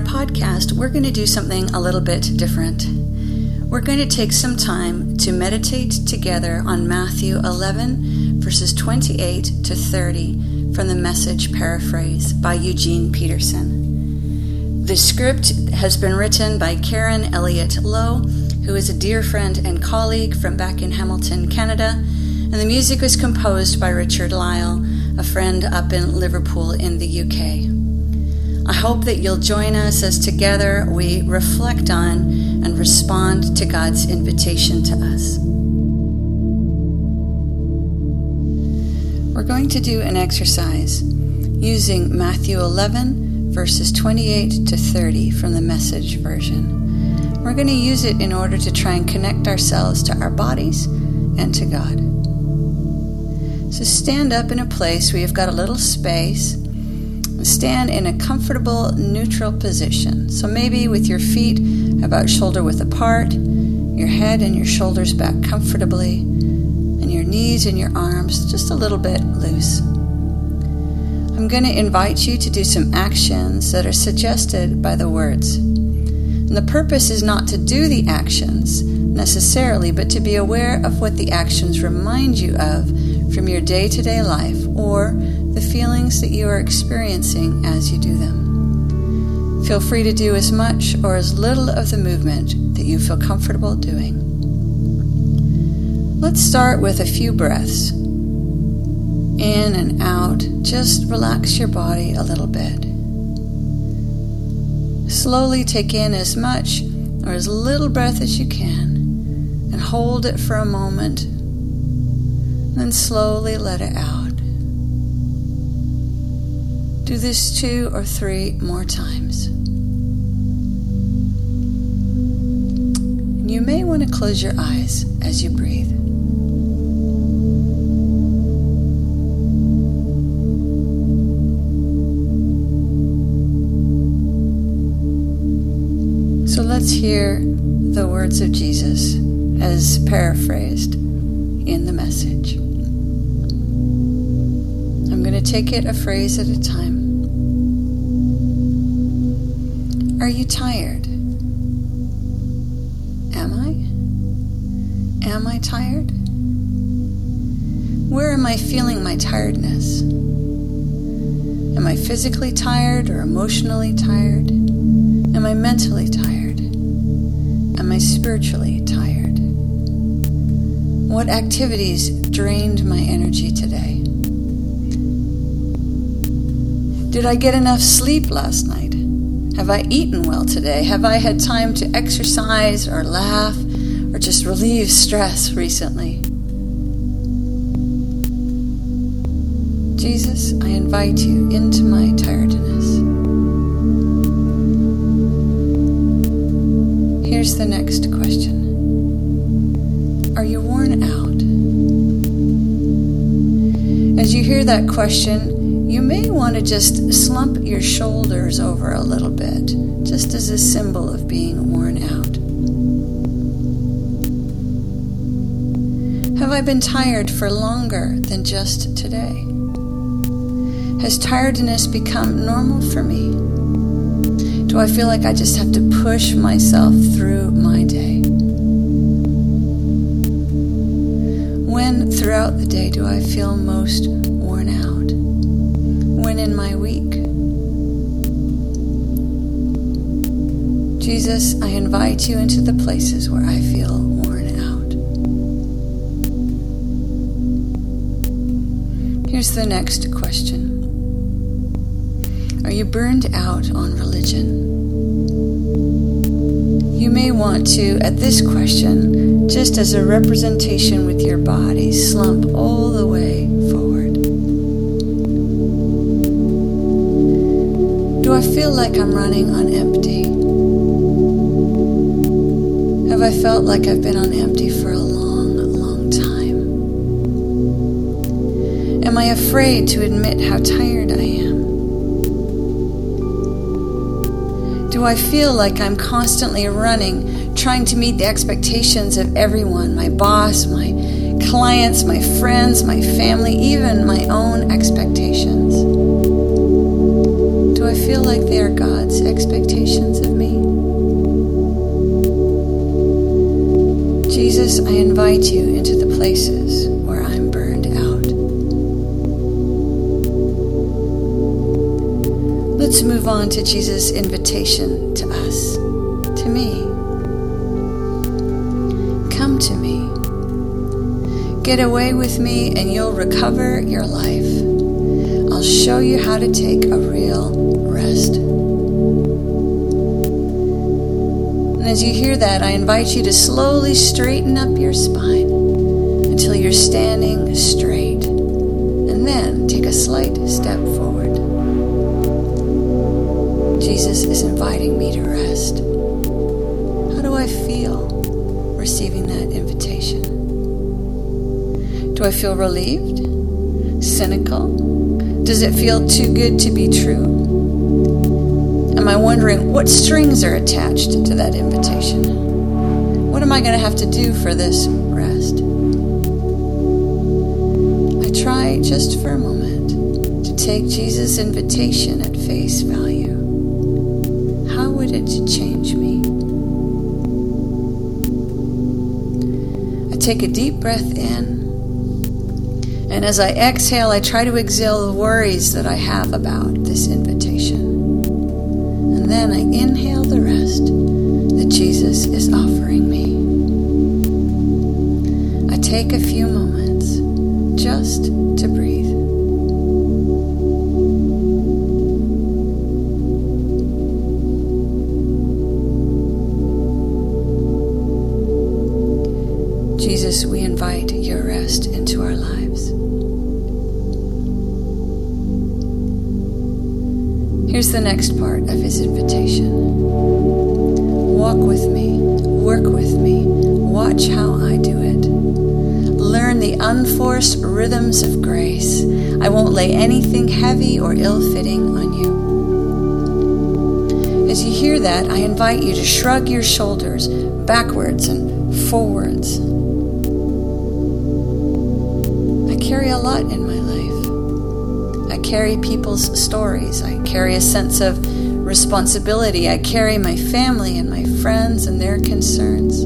our podcast, we're going to do something a little bit different. We're going to take some time to meditate together on Matthew 11, verses 28 to 30 from the Message Paraphrase by Eugene Peterson. The script has been written by Karen Elliott Lowe, who is a dear friend and colleague from back in Hamilton, Canada, and the music was composed by Richard Lyall, a friend up in Liverpool in the UK. I hope that you'll join us as together we reflect on and respond to God's invitation to us. We're going to do an exercise using Matthew 11, verses 28 to 30 from the message version. We're going to use it in order to try and connect ourselves to our bodies and to God. So stand up in a place where you've got a little space Stand in a comfortable, neutral position. So maybe with your feet about shoulder width apart, your head and your shoulders back comfortably, and your knees and your arms just a little bit loose. I'm going to invite you to do some actions that are suggested by the words. And the purpose is not to do the actions necessarily, but to be aware of what the actions remind you of from your day to day life or the feelings that you are experiencing as you do them. Feel free to do as much or as little of the movement that you feel comfortable doing. Let's start with a few breaths. In and out, just relax your body a little bit. Slowly take in as much or as little breath as you can and hold it for a moment. Then slowly let it out. Do this two or three more times. And you may want to close your eyes as you breathe. So let's hear the words of Jesus as paraphrased in the message. I'm going to take it a phrase at a time. Are you tired? Am I? Am I tired? Where am I feeling my tiredness? Am I physically tired or emotionally tired? Am I mentally tired? Am I spiritually tired? What activities drained my energy today? Did I get enough sleep last night? Have I eaten well today? Have I had time to exercise or laugh or just relieve stress recently? Jesus, I invite you into my tiredness. Here's the next question Are you worn out? As you hear that question, you may want to just slump your shoulders over a little bit, just as a symbol of being worn out. Have I been tired for longer than just today? Has tiredness become normal for me? Do I feel like I just have to push myself through my day? When throughout the day do I feel most? When in my week. Jesus, I invite you into the places where I feel worn out. Here's the next question Are you burned out on religion? You may want to, at this question, just as a representation with your body, slump all the way I feel like I'm running on empty? Have I felt like I've been on empty for a long, long time? Am I afraid to admit how tired I am? Do I feel like I'm constantly running, trying to meet the expectations of everyone my boss, my clients, my friends, my family, even my own expectations? I feel like they are God's expectations of me? Jesus, I invite you into the places where I'm burned out. Let's move on to Jesus' invitation to us, to me. Come to me. Get away with me and you'll recover your life. I'll show you how to take a real And as you hear that, I invite you to slowly straighten up your spine until you're standing straight. And then take a slight step forward. Jesus is inviting me to rest. How do I feel receiving that invitation? Do I feel relieved? Cynical? Does it feel too good to be true? Am I wondering what strings are attached to that invitation? What am I going to have to do for this rest? I try just for a moment to take Jesus' invitation at face value. How would it change me? I take a deep breath in and as I exhale, I try to exhale the worries that I have about this invitation. And then I inhale the rest that Jesus is offering me. I take a few moments Here's the next part of his invitation Walk with me, work with me, watch how I do it. Learn the unforced rhythms of grace. I won't lay anything heavy or ill fitting on you. As you hear that, I invite you to shrug your shoulders backwards and forwards. I carry a lot in my life carry people's stories. I carry a sense of responsibility. I carry my family and my friends and their concerns.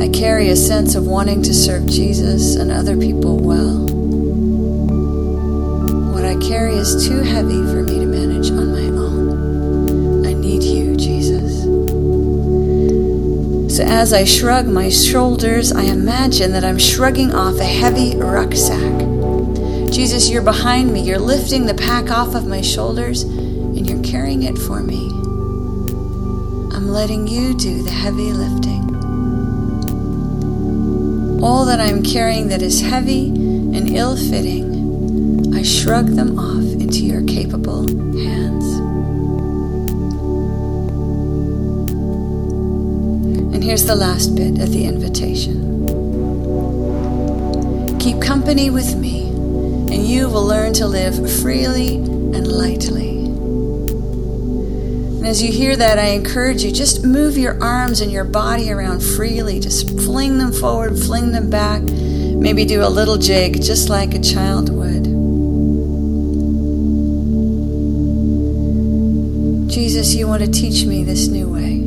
I carry a sense of wanting to serve Jesus and other people well. What I carry is too heavy for me to manage on my own. I need you, Jesus. So as I shrug my shoulders, I imagine that I'm shrugging off a heavy rucksack. Jesus, you're behind me. You're lifting the pack off of my shoulders and you're carrying it for me. I'm letting you do the heavy lifting. All that I'm carrying that is heavy and ill fitting, I shrug them off into your capable hands. And here's the last bit of the invitation Keep company with me and you will learn to live freely and lightly. And as you hear that, I encourage you just move your arms and your body around freely. Just fling them forward, fling them back. Maybe do a little jig just like a child would. Jesus, you want to teach me this new way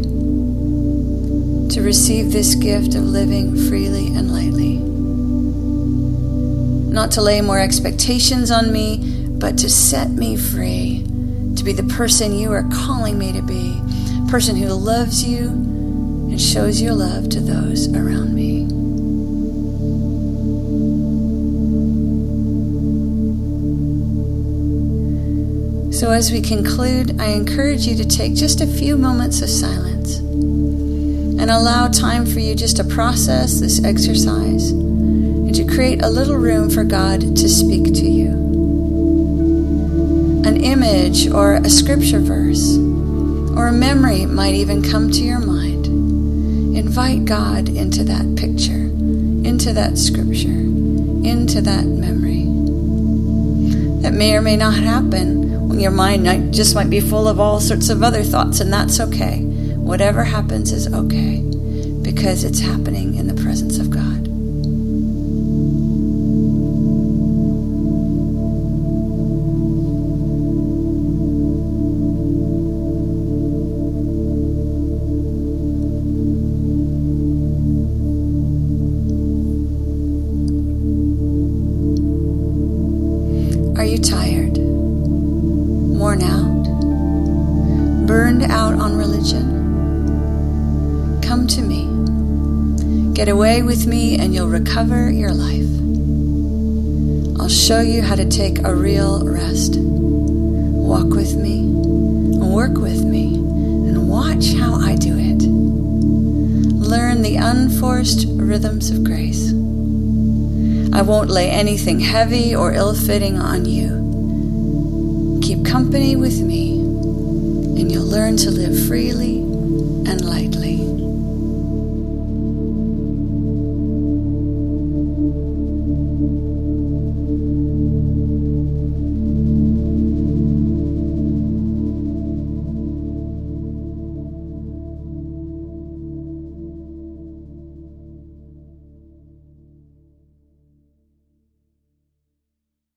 to receive this gift of living freely and lightly not to lay more expectations on me, but to set me free, to be the person you are calling me to be, a person who loves you and shows your love to those around me. So, as we conclude, I encourage you to take just a few moments of silence and allow time for you just to process this exercise and to create a little room for God to speak to you. An image or a scripture verse or a memory might even come to your mind. Invite God into that picture, into that scripture, into that memory. That may or may not happen your mind just might be full of all sorts of other thoughts, and that's okay. Whatever happens is okay because it's happening in the presence of God. You tired, worn out, burned out on religion? Come to me. Get away with me and you'll recover your life. I'll show you how to take a real rest. Walk with me, work with me, and watch how I do it. Learn the unforced rhythms of grace. I won't lay anything heavy or ill fitting on you. Keep company with me, and you'll learn to live freely and lightly.